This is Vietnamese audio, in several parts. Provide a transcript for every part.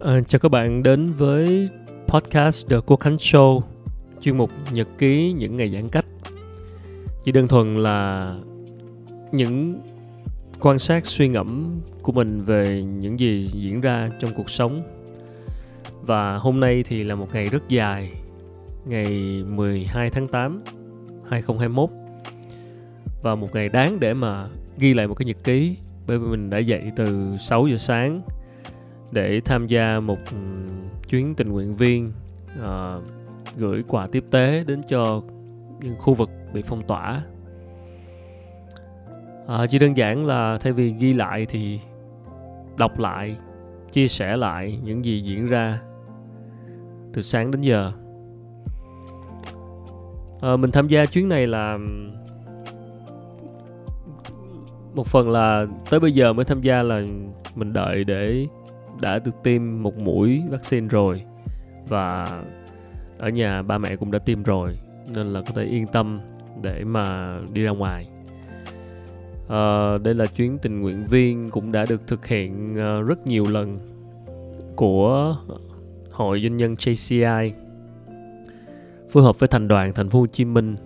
À, chào các bạn đến với podcast The Quốc Khánh Show, chuyên mục nhật ký những ngày giãn cách. Chỉ đơn thuần là những quan sát suy ngẫm của mình về những gì diễn ra trong cuộc sống. Và hôm nay thì là một ngày rất dài, ngày 12 tháng 8 2021 và một ngày đáng để mà ghi lại một cái nhật ký bởi vì mình đã dậy từ 6 giờ sáng để tham gia một ừ, chuyến tình nguyện viên uh, gửi quà tiếp tế đến cho những khu vực bị phong tỏa. À, chỉ đơn giản là thay vì ghi lại thì đọc lại chia sẻ lại những gì diễn ra từ sáng đến giờ. À, mình tham gia chuyến này là ừ, một phần là tới bây giờ mới tham gia là mình đợi để đã được tiêm một mũi vaccine rồi. Và ở nhà ba mẹ cũng đã tiêm rồi nên là có thể yên tâm để mà đi ra ngoài. À, đây là chuyến tình nguyện viên cũng đã được thực hiện ờ, rất nhiều lần của hội doanh nhân JCI phối hợp với thành đoàn thành phố Hồ Chí Minh.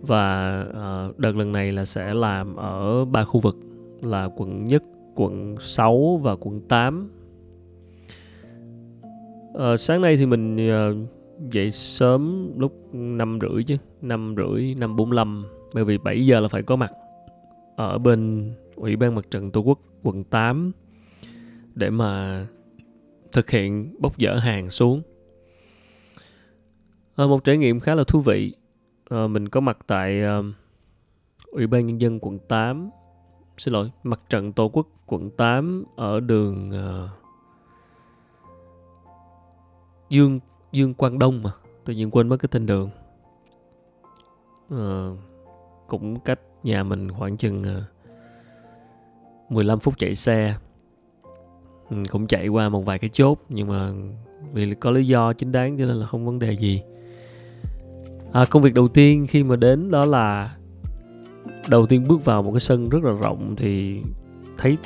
Và ờ, đợt lần này là sẽ làm ở ba khu vực là quận nhất, quận 6 và quận 8. à, ờ, sáng nay thì mình uh, dậy sớm lúc 5 rưỡi chứ, 5 rưỡi, 5 45 bởi vì 7 giờ là phải có mặt ở bên Ủy ban Mặt trận Tổ quốc quận 8 để mà thực hiện bốc dỡ hàng xuống. À, một trải nghiệm khá là thú vị à, mình có mặt tại uh, Ủy ban Nhân dân quận 8 Xin lỗi, mặt trận Tổ quốc quận 8 ở đường uh, Dương Dương Quang Đông mà. Tự nhiên quên mất cái tên đường. Uh, Cũng cách nhà mình khoảng chừng ờ, uh, 15 phút chạy xe. Ừ, Cũng chạy qua một vài cái chốt Nhưng mà vì có lý do chính đáng cho nên là không vấn đề gì. À, công việc đầu tiên khi mà đến đó là đầu tiên bước vào một cái sân rất là rộng thì thấy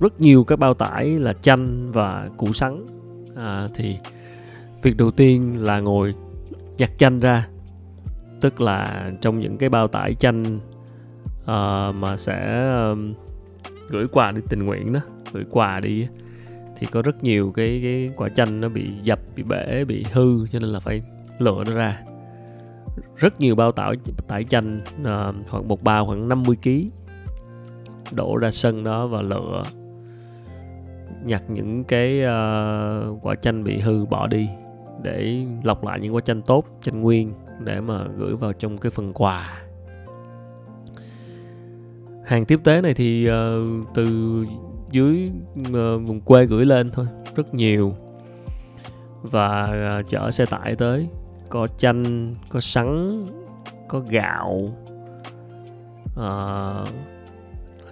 rất nhiều các bao tải là chanh và củ sắn. À, thì việc đầu tiên là ngồi nhặt chanh ra tức là trong những cái bao tải chanh uh, mà sẽ um, gửi quà đi tình nguyện đó gửi quà đi thì có rất nhiều cái cái quả chanh nó bị dập bị bể bị hư cho nên là phải lựa nó ra rất nhiều bao tải tải chanh à, khoảng một bao khoảng 50 kg đổ ra sân đó và lựa nhặt những cái uh, quả chanh bị hư bỏ đi để lọc lại những quả chanh tốt chanh nguyên để mà gửi vào trong cái phần quà. Hàng tiếp tế này thì uh, từ dưới uh, vùng quê gửi lên thôi rất nhiều. Và uh, chở xe tải tới có chanh có sắn có gạo. À,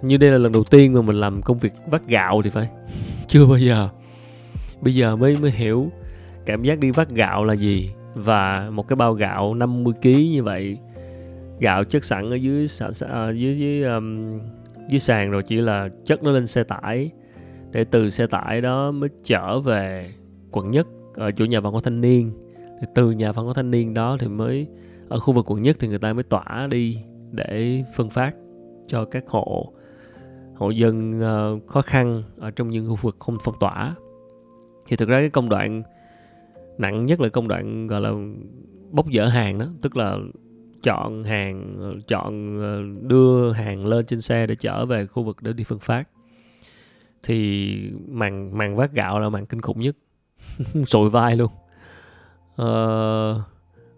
như đây là lần đầu tiên mà mình làm công việc vắt gạo thì phải. Chưa bao giờ. Bây giờ mới mới hiểu cảm giác đi vắt gạo là gì. Và một cái bao gạo 50 kg như vậy gạo chất sẵn ở dưới ờ, dưới dưới um, dưới sàn rồi chỉ là chất nó lên xe tải. Để từ xe tải đó mới trở về quận nhất ở chỗ nhà văn hóa thanh niên thì từ nhà văn hóa thanh niên đó thì mới ở khu vực quận nhất thì người ta mới tỏa đi để phân phát cho các hộ hộ dân uh, khó khăn ở trong những khu vực không phong tỏa. Thì thực ra cái công đoạn nặng nhất là công đoạn gọi là bốc dỡ hàng đó tức là chọn hàng chọn ờ, đưa hàng lên trên xe để chở về khu vực để đi phân phát. Thì màn màn vác gạo là màn kinh khủng nhất. Sụi vai luôn uh,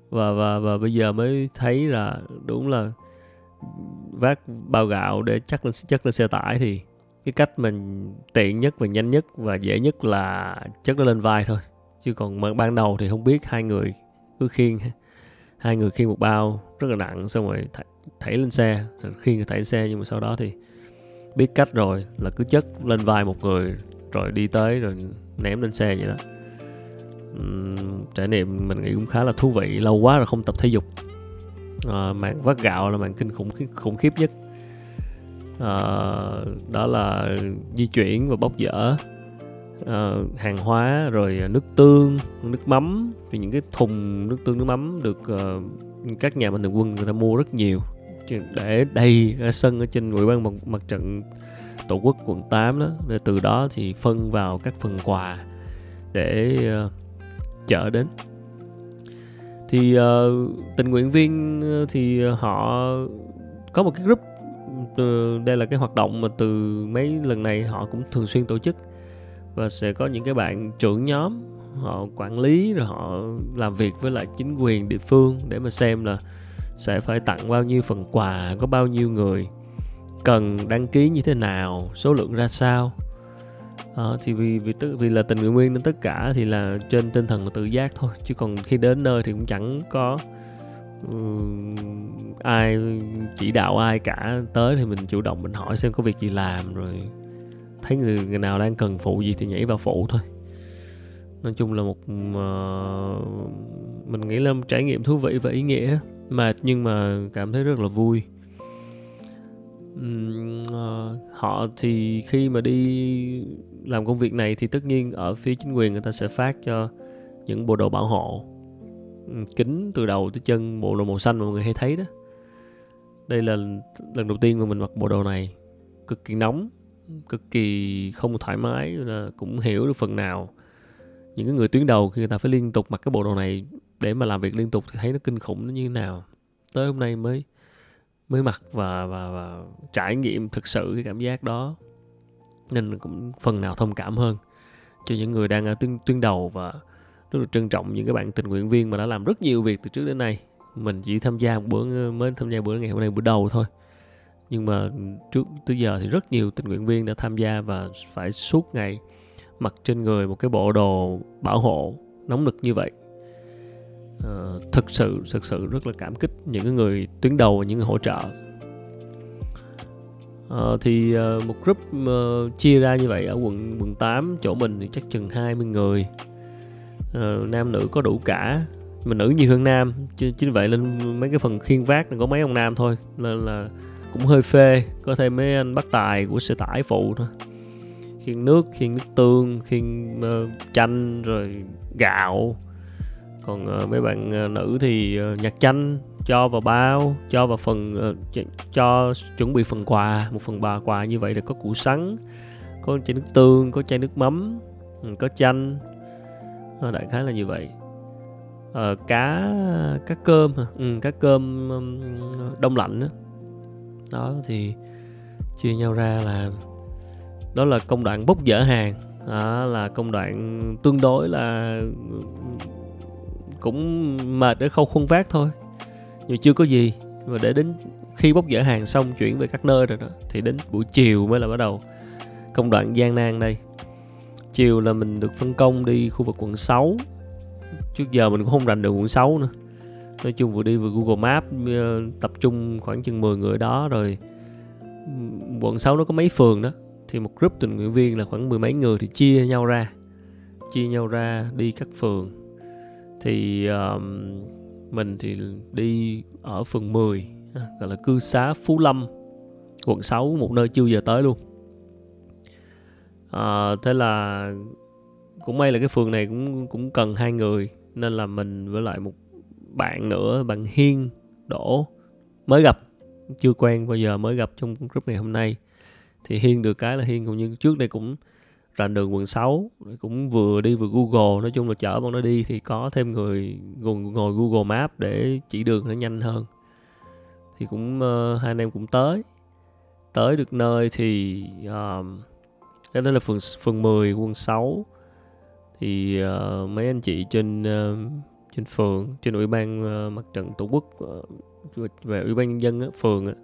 và và và bây giờ mới thấy là đúng là vác bao gạo để chắc lên chất lên xe tải thì cái cách mình tiện nhất và nhanh nhất và dễ nhất là chất nó lên vai thôi. Chứ còn ban đầu thì không biết hai người cứ khiêng hai người khiêng một bao rất là nặng xong rồi thảy, thảy lên xe rồi khiêng thảy lên xe nhưng mà sau đó thì biết cách rồi là cứ chất lên vai một người rồi đi tới rồi ném lên xe vậy đó trải nghiệm mình nghĩ cũng khá là thú vị lâu quá rồi không tập thể dục. À, màn vắt gạo là màn kinh khủng khủng khiếp nhất. À, đó là di chuyển và bóc dỡ à, ờ, hàng hóa rồi nước tương nước mắm. Thì những cái thùng nước tương nước mắm được uh, các nhà mạnh thường quân người ta mua rất nhiều. Để đầy sân ở trên ủy ban mặt, mặt trận tổ quốc quận 8 đó để từ đó thì phân vào các phần quà để uh, chở đến. Thì uh, tình nguyện viên ờ, thì họ có một cái group ừ, đây là cái hoạt động mà từ mấy lần này họ cũng thường xuyên tổ chức và sẽ có những cái bạn trưởng nhóm họ quản lý rồi họ làm việc với lại chính quyền địa phương để mà xem là sẽ phải tặng bao nhiêu phần quà có bao nhiêu người cần đăng ký như thế nào số lượng ra sao à, thì vì vì tức vì là tình nguyện viên nên tất cả thì là trên tinh thần là tự giác thôi chứ còn khi đến nơi thì cũng chẳng có uh, ai chỉ đạo ai cả. Tới thì mình chủ động mình hỏi xem có việc gì làm rồi thấy người, người nào đang cần phụ gì thì nhảy vào phụ thôi. Nói chung là một uh, mình nghĩ là một trải nghiệm thú vị và ý nghĩa mà nhưng mà cảm thấy rất là vui um, uh, họ thì khi mà đi làm công việc này thì tất nhiên ở phía chính quyền người ta sẽ phát cho những bộ đồ bảo hộ kính từ đầu tới chân bộ đồ màu xanh mà mọi người hay thấy đó. Đây là lần đầu tiên mà mình mặc bộ đồ này. Cực kỳ nóng cực kỳ không thoải mái là cũng hiểu được phần nào. Những cái người tuyến đầu khi người ta phải liên tục mặc cái bộ đồ này để mà làm việc liên tục thì thấy nó kinh khủng nó như thế nào. Tới hôm nay mới mới mặc và và và trải nghiệm thực sự cái cảm giác đó. Nên cũng phần nào thông cảm hơn cho những người đang ở tuyến tuyến đầu và rất là trân trọng những các bạn tình nguyện viên mà đã làm rất nhiều việc từ trước đến nay. Mình chỉ tham gia một bữa, mới tham gia bữa ngày hôm nay, bữa đầu thôi. Nhưng mà trước, tới giờ thì rất nhiều tình nguyện viên đã tham gia và phải suốt ngày mặc trên người một cái bộ đồ bảo hộ nóng nực như vậy. Ờ, uh, thực sự thực sự rất là cảm kích những người tuyến đầu và những người hỗ trợ. Uh, thì uh, một group uh, chia ra như vậy ở quận quận 8 chỗ mình thì chắc chừng 20 người. Uh, nam nữ có đủ cả mà nữ nhiều hơn nam chính vậy nên mấy cái phần khiên vác có mấy ông nam thôi nên là cũng hơi phê có thêm mấy anh bắt tài của xe tải phụ thôi. Khiên nước khiên nước tương khiên uh, chanh rồi gạo còn uh, mấy bạn uh, nữ thì ờ, uh, nhặt chanh cho vào bao cho vào phần uh, cho, cho chuẩn bị phần quà một phần bà quà như vậy là có củ sắn có chai nước tương có chai nước mắm ừ, có chanh. Uh, đại khái là như vậy. Uh, cá cá cơm ừ, cá cơm um, đông lạnh đó. đó thì chia nhau ra là đó là công đoạn bốc dỡ hàng. Đó là công đoạn tương đối là cũng mệt để khâu khuôn vác thôi. Nhưng chưa có gì. Và để đến khi bốc dỡ hàng xong chuyển về các nơi rồi đó, thì đến buổi chiều mới là bắt đầu công đoạn gian nan đây. Chiều là mình được phân công đi khu vực quận 6 trước giờ mình cũng không rành được quận 6 nữa. Nói chung vừa đi vừa Google Maps ờ, tập trung khoảng chừng 10 người đó rồi. Quận 6 nó có mấy phường đó, thì một group tình nguyện viên là khoảng mười mấy người thì chia nhau ra. Chia nhau ra đi các phường thì um, mình thì đi ở phường 10 gọi là cư xá Phú Lâm quận 6 một nơi chưa giờ tới luôn. À, thế là cũng may là cái phường này cũng cũng cần hai người nên là mình với lại một bạn nữa bạn Hiên Đỗ mới gặp. Chưa quen bao giờ mới gặp trong group ngày hôm nay. Thì Hiên được cái là Hiên cũng như trước đây cũng rành đường quận 6 cũng vừa đi vừa Google nói chung là chở bọn nó đi thì có thêm người ngồi, Google map để chỉ đường nó nhanh hơn. Thì cũng uh, hai anh em cũng tới. Tới được nơi thì uh, đó là phường phường 10 quận 6 thì uh, mấy anh chị trên uh, trên phường trên ủy ban uh, mặt trận tổ quốc uh, về ủy ban nhân dân uh, phường uh,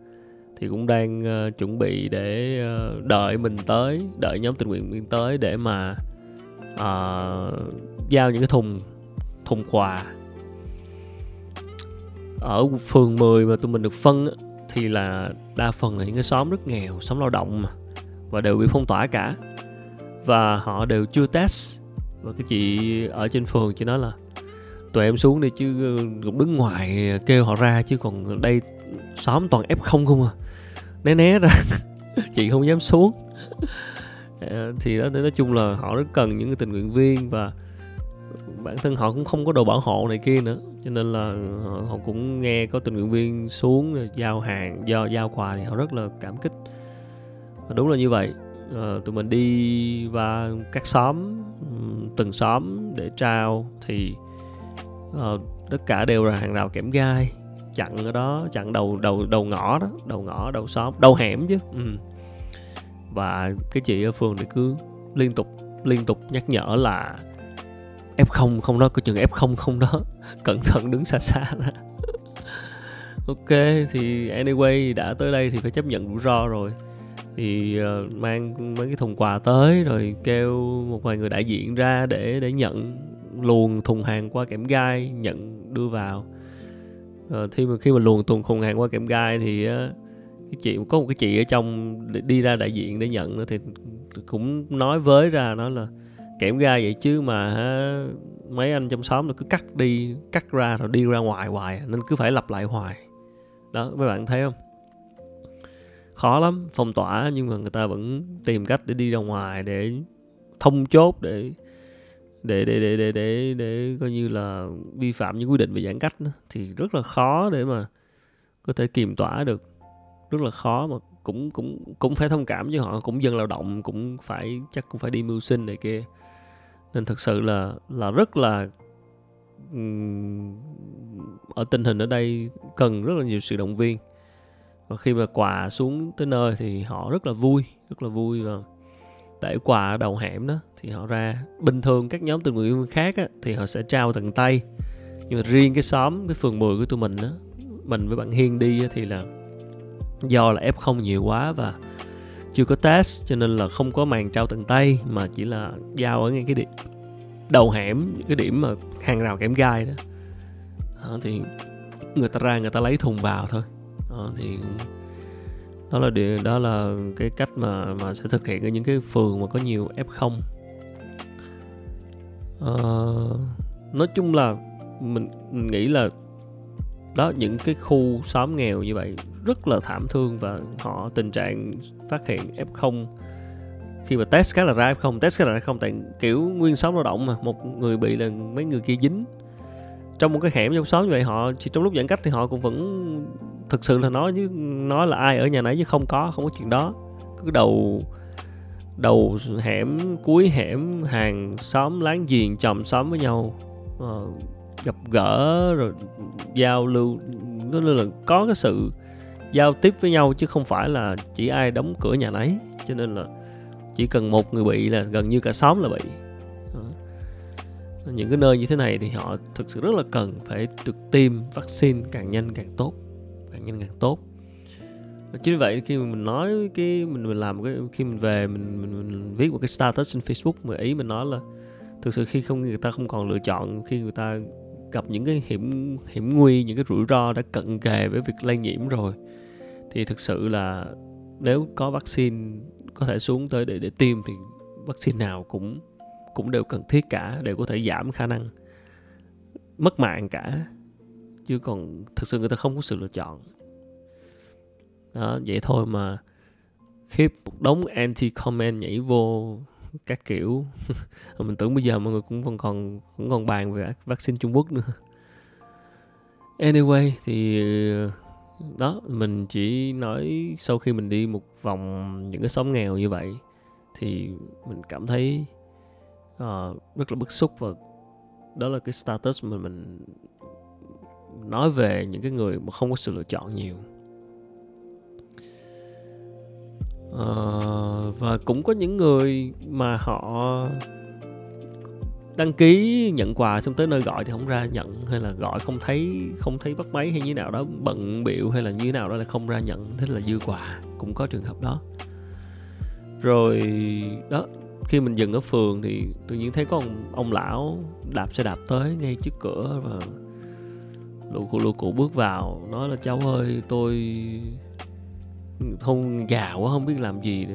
thì cũng đang uh, chuẩn bị để uh, đợi mình tới đợi nhóm tình nguyện viên tới để mà uh, giao những cái thùng thùng quà. Ở phường 10 mà tụi mình được phân thì là đa phần là những cái xóm rất nghèo xóm lao động mà và đều bị phong tỏa cả. Và họ đều chưa test. Và cái chị ở trên phường chị nói là tụi em xuống đi chứ cũng đứng ngoài kêu họ ra chứ còn đây xóm toàn f không không à né né ra. Chị không dám xuống. Ờ, thì đó nói chung là họ rất cần những cái tình nguyện viên và bản thân họ cũng không có đồ bảo hộ này kia nữa. Cho nên là họ, họ cũng nghe có tình nguyện viên xuống giao hàng do giao quà thì họ rất là cảm kích. Và đúng là như vậy. À, tụi mình đi và các xóm từng xóm để trao thì à, tất cả đều là hàng rào kẽm gai chặn ở đó chặn đầu đầu đầu ngõ đó đầu ngõ đầu xóm đầu hẻm chứ ừ. và cái chị ở phường thì cứ liên tục liên tục nhắc nhở là f không không đó có chừng f không không đó cẩn thận đứng xa xa đó. ok thì anyway đã tới đây thì phải chấp nhận rủi ro rồi thì uh, mang mấy cái thùng quà tới rồi kêu một vài người đại diện ra để để nhận luồn thùng hàng qua kẽm gai nhận đưa vào Ờ, à, khi mà khi mà luồn tuần khùng hàng qua kiểm gai thì cái chị có một cái chị ở trong đi ra đại diện để nhận nữa thì cũng nói với ra nói là kẽm gai vậy chứ mà ha, mấy anh trong xóm nó cứ cắt đi cắt ra rồi đi ra ngoài hoài à, nên cứ phải lặp lại hoài. Đó mấy bạn thấy không? Khó lắm phong tỏa nhưng mà người ta vẫn tìm cách để đi ra ngoài để thông chốt để để để để để để, để coi như là vi phạm những quy định về giãn cách đó. thì rất là khó để mà có thể kiềm tỏa được rất là khó mà cũng cũng cũng phải thông cảm với họ cũng dân lao động cũng phải chắc cũng phải đi mưu sinh này kia nên thật sự là là rất là ở tình hình ở đây cần rất là nhiều sự động viên và khi mà quà xuống tới nơi thì họ rất là vui rất là vui và để quà ở đầu hẻm đó thì họ ra. Bình thường các nhóm tình nguyện viên khác á, thì họ sẽ trao tận tay. Nhưng mà riêng cái xóm cái phường 10 của tụi mình á mình với bạn Hiên đi á, thì là do là f không nhiều quá và chưa có test cho nên là không có màn trao tận tay mà chỉ là giao ở ngay cái điểm đầu hẻm cái điểm mà hàng rào kẽm gai đó. đó thì người ta ra người ta lấy thùng vào thôi. Đó, thì đó là điều đó là cái cách mà mà sẽ thực hiện ở những cái phường mà có nhiều F0. uh, ờ, nói chung là mình, mình nghĩ là đó những cái khu xóm nghèo như vậy rất là thảm thương và họ tình trạng phát hiện f0 khi mà test cái là ra f0 test cái là ra không tại kiểu nguyên xóm lao động mà một người bị là mấy người kia dính trong một cái hẻm trong xóm như vậy họ chỉ trong lúc giãn cách thì họ cũng vẫn thực sự là nói chứ nói là ai ở nhà nấy chứ không có không có chuyện đó. Cứ đầu đầu hẻm cuối hẻm hàng xóm láng giềng chòm xóm với nhau uh, gặp gỡ rồi giao lưu. Nó là có cái sự giao tiếp với nhau chứ không phải là chỉ ai đóng cửa nhà nấy. Cho nên là chỉ cần một người bị là gần như cả xóm là bị. Những cái nơi như thế này thì họ thực sự rất là cần phải được tiêm vaccine càng nhanh càng tốt càng nhanh càng tốt. Chính vì vậy khi mà mình nói cái mình mình làm cái khi mình về mình, mình, mình viết một cái status trên Facebook mà ý mình nói là thực sự khi không người ta không còn lựa chọn khi người ta gặp những cái hiểm hiểm nguy những cái rủi ro đã cận kề với việc lây nhiễm rồi thì thực sự là nếu có vaccine có thể xuống tới để để tiêm thì vaccine nào cũng cũng đều cần thiết cả để có thể giảm khả năng mất mạng cả. Chứ còn thực sự người ta không có sự lựa chọn đó vậy thôi mà khiếp một đống anti comment nhảy vô các kiểu. Mình tưởng bây giờ mọi người cũng còn còn cũng còn bàn về vaccine Trung Quốc nữa. Anyway thì ờ, đó mình chỉ nói sau khi mình đi một vòng những cái xóm nghèo như vậy thì mình cảm thấy uh, rất là bức xúc và đó là cái status mà mình nói về những cái người mà không có sự lựa chọn nhiều. Uh, và cũng có những người mà họ đăng ký nhận quà xong tới nơi gọi thì không ra nhận hay là gọi không thấy không thấy bắt máy hay như nào đó bận biểu hay là như nào đó là không ra nhận thế là dư quà cũng có trường hợp đó. Rồi đó khi mình dừng ở phường thì tự nhiên thấy có ông, ông lão đạp xe đạp tới ngay trước cửa và lụ cụ lụ cụ bước vào nói là cháu ơi tôi không già quá, không biết làm gì,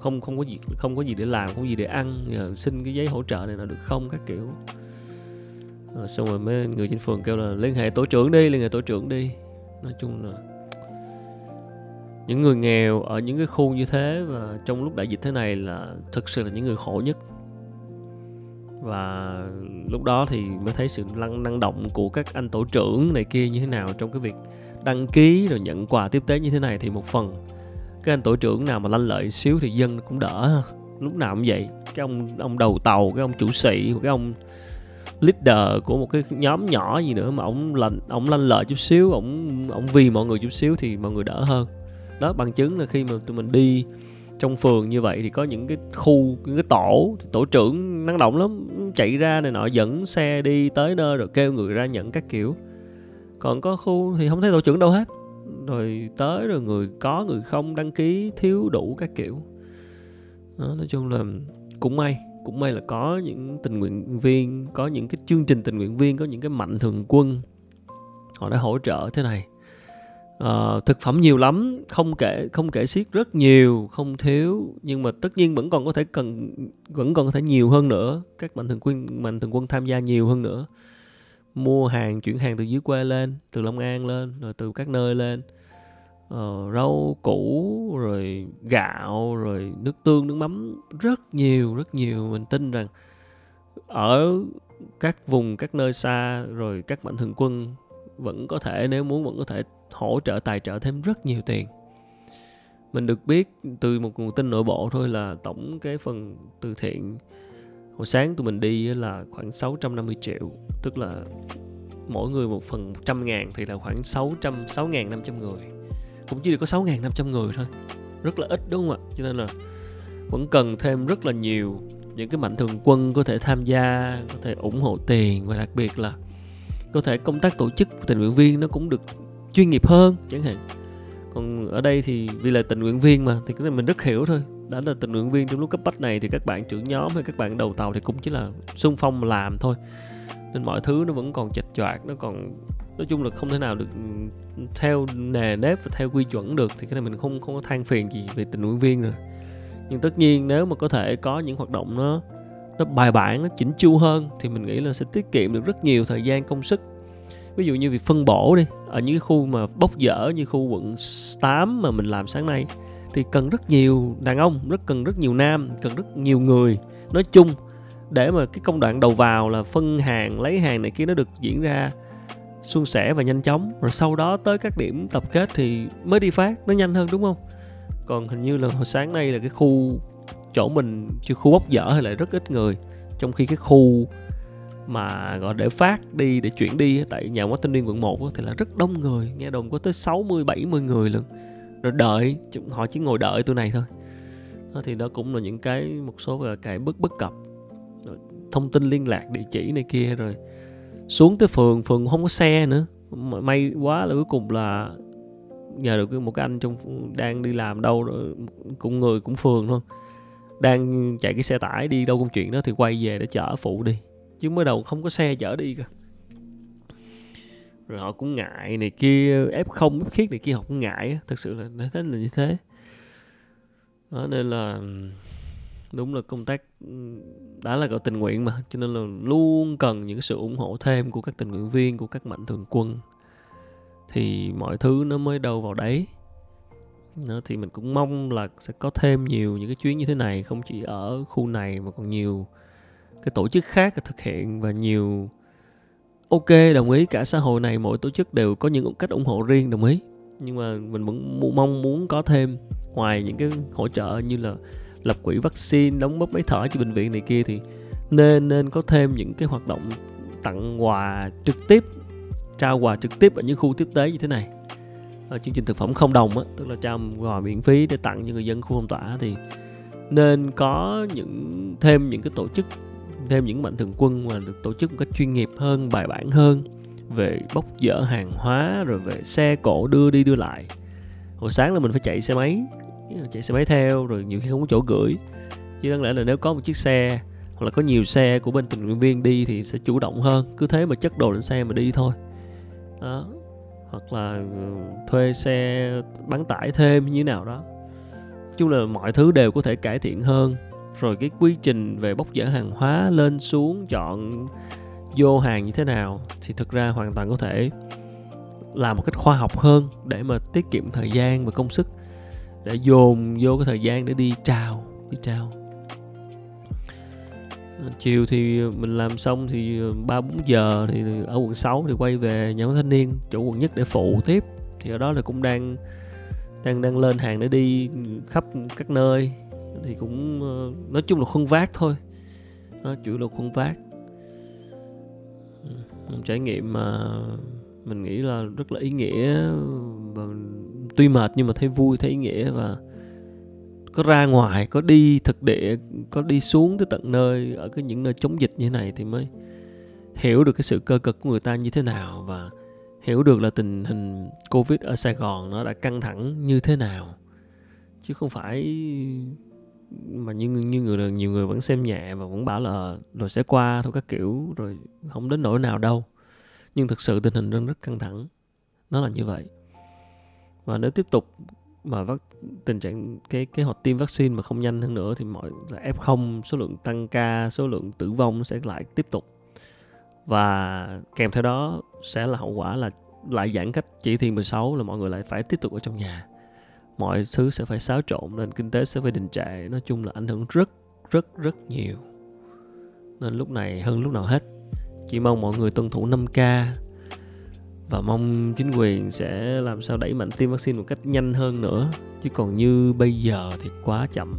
không không có gì không có gì để làm, không có gì để ăn giờ xin cái giấy hỗ trợ này là được không, các kiểu. Rồi xong rồi mấy người trên phường kêu là liên hệ tổ trưởng đi, liên hệ tổ trưởng đi. Nói chung là những người nghèo ở những cái khu như thế và trong lúc đại dịch thế này là thực sự là những người khổ nhất. Và lúc đó thì mới thấy sự năng năng động của các anh tổ trưởng này kia như thế nào trong cái việc đăng ký rồi nhận quà tiếp tế như thế này thì một phần cái anh tổ trưởng nào mà lanh lợi xíu thì dân cũng đỡ lúc nào cũng vậy. Cái ông ông đầu tàu, cái ông chủ sĩ, cái ông leader của một cái nhóm nhỏ gì nữa mà ông lành, ông lanh lợi chút xíu, ông ông vì mọi người chút xíu thì mọi người đỡ hơn. Đó, bằng chứng là khi mà tụi mình đi trong phường như vậy thì có những cái khu, những cái tổ tổ trưởng năng động lắm. Chạy ra này nọ, dẫn xe đi tới nơi rồi kêu người ra nhận các kiểu còn có khu thì không thấy tổ trưởng đâu hết. Rồi tới rồi người có người không đăng ký thiếu đủ các kiểu. Đó, nói chung là cũng may cũng may là có những tình nguyện viên có những cái chương trình tình nguyện viên có những cái mạnh thường quân họ đã hỗ trợ thế này. À, thực phẩm nhiều lắm không kể không kể xiết rất nhiều không thiếu nhưng mà tất nhiên vẫn còn có thể cần vẫn còn có thể nhiều hơn nữa. Các mạnh thường quân mạnh thường quân tham gia nhiều hơn nữa mua hàng chuyển hàng từ dưới quê lên từ long an lên rồi từ các nơi lên. Uh, rau củ rồi gạo rồi nước tương nước mắm rất nhiều rất nhiều. Mình tin rằng ở các vùng các nơi xa rồi các mạnh thường quân vẫn có thể nếu muốn vẫn có thể hỗ trợ tài trợ thêm rất nhiều tiền. Mình được biết từ một nguồn tin nội bộ thôi là tổng cái phần từ thiện. Hồi sáng tụi mình đi là khoảng 650 triệu tức là mỗi người một phần 100 ngàn thì là khoảng 600 6.500 người. Cũng chỉ được có 6.500 người thôi. Rất là ít, đúng không ạ? Cho nên là vẫn cần thêm rất là nhiều những cái mạnh thường quân có thể tham gia, có thể ủng hộ tiền và đặc biệt là có thể công tác tổ chức tình nguyện viên nó cũng được chuyên nghiệp hơn, chẳng hạn. Còn ở đây thì vì là tình nguyện viên mà, thì cái này mình rất hiểu thôi. Đã là tình nguyện viên trong lúc cấp bách này thì các bạn trưởng nhóm hay các bạn đầu tàu thì cũng chỉ là xung phong làm thôi nên mọi thứ nó vẫn còn chạch choạc, nó còn, nói chung là không thể nào được ừ, theo nề nếp và theo quy chuẩn được, thì cái này mình không không có than phiền gì về tình nguyện viên rồi. Nhưng tất nhiên nếu mà có thể có những hoạt động nó nó bài bản, nó chỉnh chu hơn, thì mình nghĩ là sẽ tiết kiệm được rất nhiều thời gian, công sức. Ví dụ như việc phân bổ đi, ở những cái khu mà bốc dở như khu quận 8 mà mình làm sáng nay, thì cần rất nhiều đàn ông, rất cần rất nhiều nam, cần rất nhiều người. Nói chung để mà cái công đoạn đầu vào là phân hàng, lấy hàng này kia nó được diễn ra suôn sẻ và nhanh chóng. Rồi sau đó tới các điểm tập kết thì mới đi phát, nó nhanh hơn đúng không? Còn hình như là hồi sáng nay là cái khu chỗ mình chưa, khu bốc dở hay lại rất ít người. Trong khi cái khu mà gọi để phát đi, để chuyển đi tại nhà máy thanh niên quận 1 thì là rất đông người, nghe đồn có tới 60 70 người luôn rồi đợi họ chỉ ngồi đợi tôi này thôi. Đó, thì đó cũng là những cái, một số là cái bất bất cập thông tin liên lạc địa chỉ này kia rồi. Xuống tới phường phường không có xe nữa. May quá là cuối cùng là nhờ được một cái anh trong đang đi làm đâu cũng người cũng phường luôn đang chạy cái xe tải đi đâu công chuyện đó thì quay về để chở phụ đi. Chứ mới đầu không có xe chở đi cơ. Rồi họ cũng ngại này kia ép không ép khiết này kia họ cũng ngại thật sự là thế là như thế. Đó, nên là đúng là công tác ừ, đã là gọi tình nguyện mà. Cho nên là luôn cần những sự ủng hộ thêm của các tình nguyện viên của các mạnh thường quân. Thì mọi thứ nó mới đâu vào đấy. Đó, thì mình cũng mong là sẽ có thêm nhiều những cái chuyến như thế này không chỉ ở khu này mà còn nhiều cái tổ chức khác thực hiện và nhiều ok đồng ý cả xã hội này mỗi tổ chức đều có những cách ủng hộ riêng đồng ý. Nhưng mà mình vẫn mong muốn có thêm ngoài những cái hỗ trợ như là lập quỹ vaccine, đóng góp máy thở cho bệnh viện này kia thì nên nên có thêm những cái hoạt động tặng quà trực tiếp, trao quà trực tiếp ở những khu tiếp tế như thế này. Ở chương trình thực phẩm không đồng á, tức là trao quà miễn phí để tặng cho người dân khu phong tỏa thì nên có những, thêm những cái tổ chức, thêm những mạnh thường quân mà được tổ chức một cách chuyên nghiệp hơn, bài bản hơn về bốc dỡ hàng hóa, rồi về xe cổ đưa đi, đưa lại. Hồi sáng là mình phải chạy xe máy chạy xe máy theo, rồi nhiều khi không có chỗ gửi. Chứ đáng lẽ là nếu có một chiếc xe, hoặc là có nhiều xe của bên tình nguyện viên đi thì sẽ chủ động hơn. Cứ thế mà chất đồ lên xe mà đi thôi. Đó. Hoặc là ừ, thuê xe bán tải thêm như thế nào đó. Chung là mọi thứ đều có thể cải thiện hơn. Rồi cái quy trình về bốc dỡ hàng hóa, lên, xuống, chọn, vô hàng như thế nào thì thực ra hoàn toàn có thể làm một cách khoa học hơn để mà tiết kiệm thời gian và công sức để dồn vô cái thời gian để đi trao đi trao. Chiều thì mình làm xong thì ba bốn giờ thì ở quận 6 thì quay về nhà thanh niên, chỗ quận nhất để phụ tiếp. Thì ở đó là cũng đang đang đang lên hàng để đi khắp các nơi. Thì cũng ờ, nói chung là khuân vác thôi. Nó chủ là khuân vác. Ừ, một trải nghiệm mà mình nghĩ là rất là ý nghĩa và tuy mệt nhưng mà thấy vui, thấy ý nghĩa và có ra ngoài, có đi thực địa, có đi xuống tới tận nơi, ở cái những nơi chống dịch như thế này thì mới hiểu được cái sự cơ cực của người ta như thế nào và hiểu được là tình hình covid ở sài gòn nó đã căng thẳng như thế nào. Chứ không phải mà như như người, nhiều người vẫn xem nhẹ và vẫn bảo là, rồi sẽ qua thôi các kiểu, rồi không đến nỗi nào đâu. Nhưng thực sự tình hình đang rất căng thẳng. Nó là như vậy và nếu tiếp tục mà vắc, tình trạng cái cái hoạt tiêm vaccine mà không nhanh hơn nữa thì mọi là f0 số lượng tăng ca số lượng tử vong sẽ lại tiếp tục. Và kèm theo đó sẽ là hậu quả là lại giãn cách chỉ thị 16 là mọi người lại phải tiếp tục ở trong nhà. Mọi thứ sẽ phải xáo trộn nên kinh tế sẽ phải đình trệ nói chung là ảnh hưởng rất rất rất nhiều. Nên lúc này hơn lúc nào hết chỉ mong mọi người tuân thủ 5K và mong chính quyền sẽ làm sao đẩy mạnh tiêm vaccine một cách nhanh hơn nữa. Chứ còn như bây giờ thì quá chậm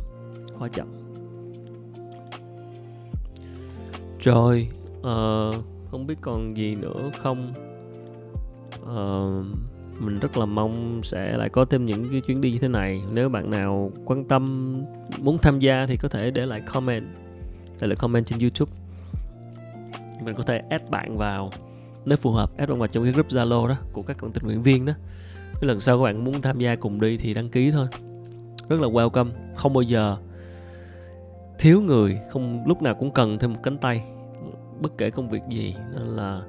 quá chậm. Rồi uh, không biết còn gì nữa không? Uh, mình rất là mong sẽ lại có thêm những cái chuyến đi như thế này. Nếu bạn nào quan tâm muốn tham gia thì có thể để lại comment. Để lại comment trên youtube. Mình có thể add bạn vào nếu phù hợp, add bạn vào trong cái group zalo đó, của các tình nguyện viên đó. Cái lần sau các bạn muốn tham gia cùng đi thì đăng ký thôi. Rất là welcome, không bao giờ thiếu người, không, lúc nào cũng cần thêm một cánh tay, bất kể công việc gì. Nên là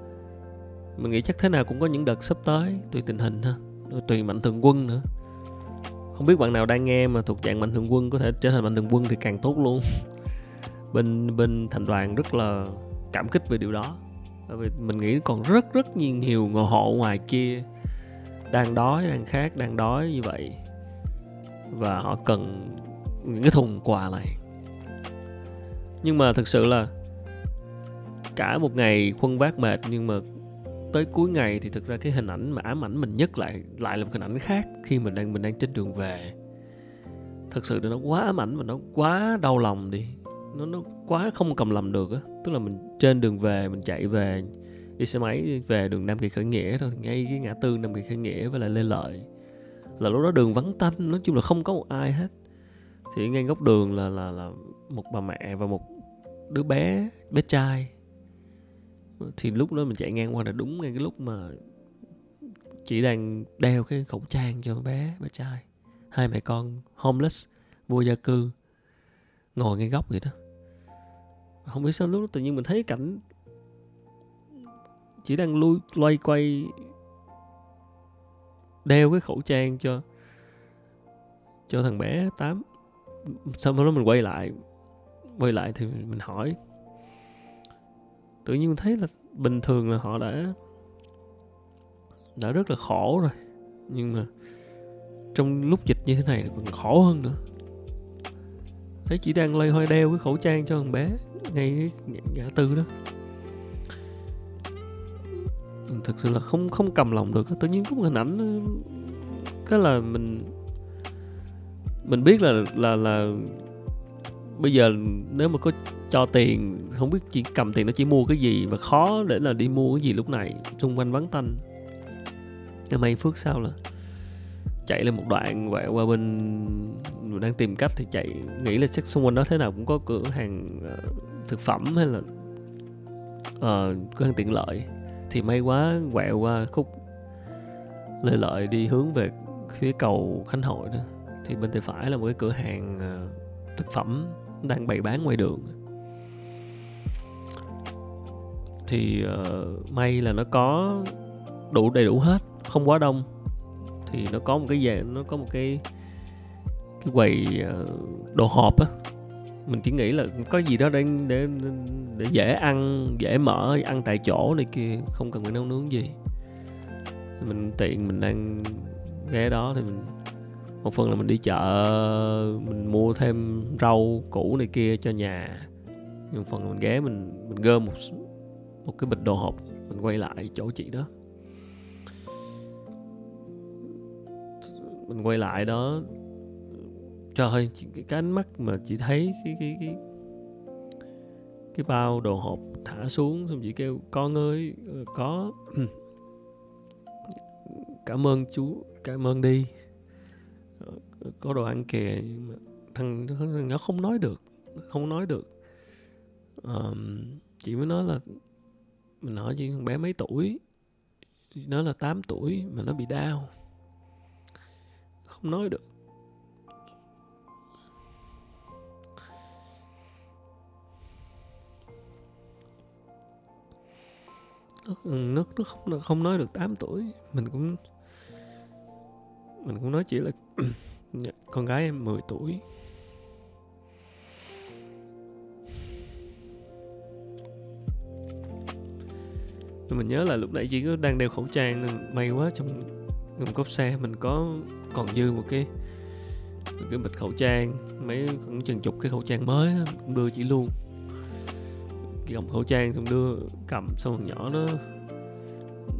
mình nghĩ chắc thế nào cũng có những đợt sắp tới, tùy tình hình ha tùy mạnh thường quân nữa. Không biết bạn nào đang nghe mà thuộc dạng mạnh thường quân, có thể trở thành mạnh thường quân thì càng tốt luôn. Bên bên thành đoàn rất là cảm kích về điều đó bởi vì mình nghĩ còn rất rất nhiều nhiều người hộ ngoài kia đang đói, đang khát, đang đói như vậy. Và họ cần những cái thùng quà này. Nhưng mà thực sự là cả một ngày khuân vác mệt, nhưng mà tới cuối ngày thì thực ra cái hình ảnh mà ám ảnh mình nhất lại lại là một hình ảnh khác khi mình đang mình đang trên đường về. Thật sự nó quá ám ảnh và nó quá đau lòng đi. Nó nó quá không cầm lòng được á tức là mình trên đường về, mình chạy về, đi xe máy về đường Nam Kỳ Khởi Nghĩa thôi, ngay cái ngã tư Nam Kỳ Khởi Nghĩa với lại Lê Lợi. Là lúc đó đường vắng tanh, nói chung là không có một ai hết. Thì ngay góc đường là là là một bà mẹ và một đứa bé bé trai. Thì lúc đó mình chạy ngang qua là đúng ngay cái lúc mà chị đang đeo cái khẩu trang cho bé bé trai. Hai mẹ con homeless, vô gia cư, ngồi ngay góc vậy đó không biết sao lúc đó tự nhiên mình thấy cảnh chỉ đang lui, loay quay, đeo cái khẩu trang cho cho thằng bé tám. Sau đó mình quay lại quay lại thì mình hỏi. Tự nhiên thấy là bình thường là họ đã đã rất là khổ rồi. Nhưng mà trong lúc dịch như thế này còn khổ hơn nữa. Thấy chỉ đang loay hoay đeo cái khẩu trang cho thằng bé ngay ngã tư đó. Thực sự là không không cầm lòng được. Tự nhiên có một hình ảnh, cái là mình mình biết là là là bây giờ nếu mà có cho tiền, không biết chỉ cầm tiền nó chỉ mua cái gì và khó để là đi mua cái gì lúc này, xung quanh vắng tanh. Cái may phước sao là chạy lên một đoạn quẹo qua bên mình đang tìm cách thì chạy nghĩ là chắc xung quanh đó thế nào cũng có cửa hàng uh, thực phẩm hay là uh, cửa hàng tiện lợi. Thì may quá quẹo qua khúc lê lợi đi hướng về phía cầu khánh hội đó. Thì bên tay phải là một cái cửa hàng uh, thực phẩm đang bày bán ngoài đường. Thì uh, may là nó có đủ đầy đủ hết không quá đông thì nó có một cái dạng nó có một cái cái quầy ờ, đồ hộp á. Mình chỉ nghĩ là có gì đó để để để dễ ăn, dễ mở, ăn tại chỗ này kia, không cần phải nấu nướng gì. Mình tiện mình đang ghé đó thì mình, một phần là mình đi chợ, mình mua thêm rau củ này kia cho nhà. Nhưng phần mình ghé mình mình gom một một cái bịch đồ hộp, mình quay lại chỗ chị đó. Mình quay lại đó. Trời ơi cái, cái ánh mắt mà chỉ thấy cái cái cái cái bao đồ hộp thả xuống xong chị kêu con ơi ờ, có. Cảm ơn chú cảm ơn đi. Ờ, có đồ ăn kìa thằng, thằng nó không nói được không nói được. Um, chị mới nói là mình hỏi chị thằng bé mấy tuổi? Nó là 8 tuổi mà nó bị đau không nói được. Nó, nó, nó không nó không nói được 8 tuổi. Mình cũng mình cũng nói chỉ là dạ, con gái em 10 tuổi. Mình nhớ là lúc nãy chị có đang đeo khẩu trang may quá trong trong cốp xe. Mình có còn dư một cái một cái bịch khẩu trang mấy khoảng chừng chục cái khẩu trang mới đó, cũng đưa chị luôn cầm khẩu trang xong đưa cầm xong thằng nhỏ nó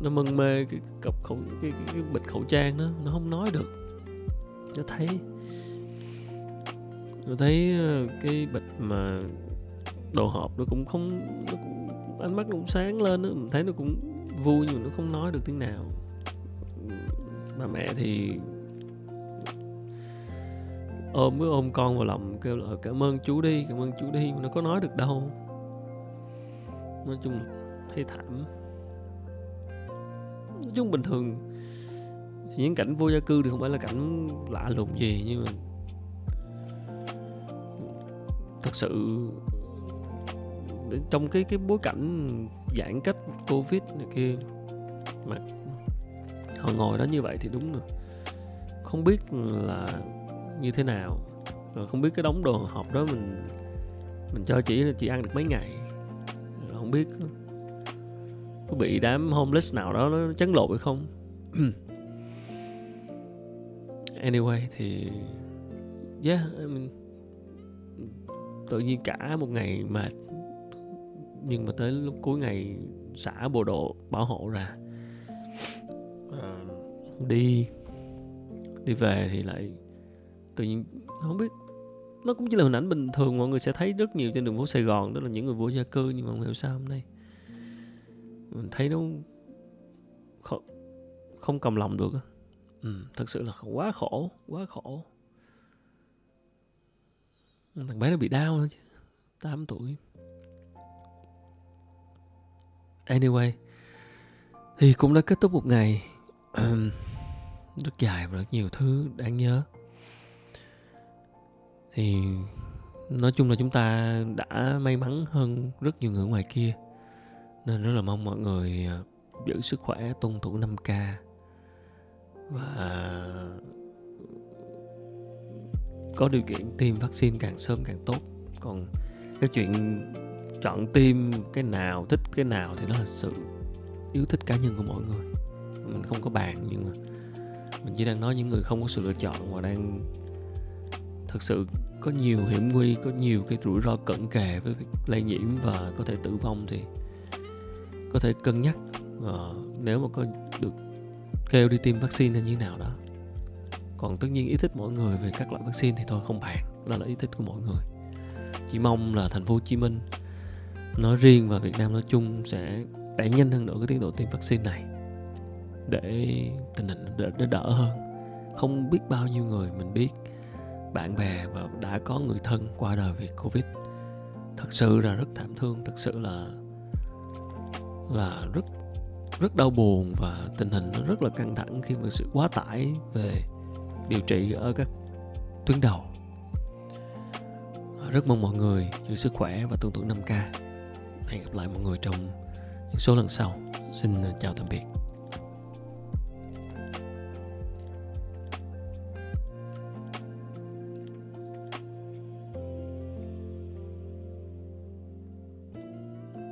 nó mân mê cái cặp khẩu cái, cái, cái bịch khẩu trang đó nó không nói được nó thấy nó thấy ờ, cái bịch mà đồ hộp nó cũng không nó cũng, ánh mắt nó cũng sáng lên đó. mình thấy nó cũng vui nhưng mà nó không nói được tiếng nào bà mẹ thì ôm cứ ôm con vào lòng, kêu là cảm ơn chú đi, cảm ơn chú đi mà nó có nói được đâu. Nói chung thấy thảm. Nói chung bình thường, thì những cảnh vô gia cư thì không phải là cảnh lạ lùng gì, nhưng mà thật sự trong cái cái bối cảnh giãn cách covid này kia, mà họ ngồi đó như vậy thì đúng rồi không biết là như thế nào. Rồi không biết cái đống đồ hộp đó mình mình cho chị là chị ăn được mấy ngày. Rồi không biết có bị đám homeless nào đó nó chấn lột hay không? Anyway thì yeah I mean, tự nhiên cả một ngày mệt. Nhưng mà tới lúc cuối ngày xả bộ đồ bảo hộ ra. À, đi đi về thì lại tự nhiên không biết nó cũng chỉ là hình ảnh bình thường mọi người sẽ thấy rất nhiều trên đường phố Sài Gòn đó là những người vô gia cư nhưng mà không hiểu sao hôm nay. Mình thấy nó không, không cầm lòng được ừ, thật sự là quá khổ quá khổ. Thằng bé nó bị đau nữa chứ 8 tuổi. Anyway thì cũng đã kết thúc một ngày. Rất dài và rất nhiều thứ đáng nhớ thì nói chung là chúng ta đã may mắn hơn rất nhiều người ngoài kia. Nên rất là mong mọi người à, giữ sức khỏe, tuân thủ 5K và có điều kiện tiêm vaccine càng sớm càng tốt. Còn cái chuyện chọn tiêm cái nào, thích cái nào thì đó là sự yêu thích cá nhân của mỗi người. Mình không có bàn nhưng mà mình chỉ đang nói những người không có sự lựa chọn và đang thực sự có nhiều hiểm nguy có nhiều cái rủi ro cận kề với việc lây nhiễm và có thể tử vong thì có thể cân nhắc. Uh, nếu mà có được kêu đi tiêm vaccine hay như nào đó. Còn tất nhiên ý thích mỗi người về các loại vaccine thì thôi không bàn. Đó là ý thích của mỗi người. Chỉ mong là thành phố hồ chí minh nói riêng và việt nam nói chung sẽ đẩy nhanh hơn nữa cái tiến độ tiêm vaccine này để tình hình đỡ, đỡ, đỡ hơn. Không biết bao nhiêu người mình biết bạn bè và đã có người thân qua đời vì covid. Thật sự là rất thảm thương, thật sự là là rất rất đau buồn và tình hình nó rất là căng thẳng khi mà sự quá tải về điều trị ở các tuyến đầu. À, rất mong mọi người giữ sức khỏe và tuân thủ 5K hẹn gặp lại mọi người trong những số lần sau. Xin chào tạm biệt.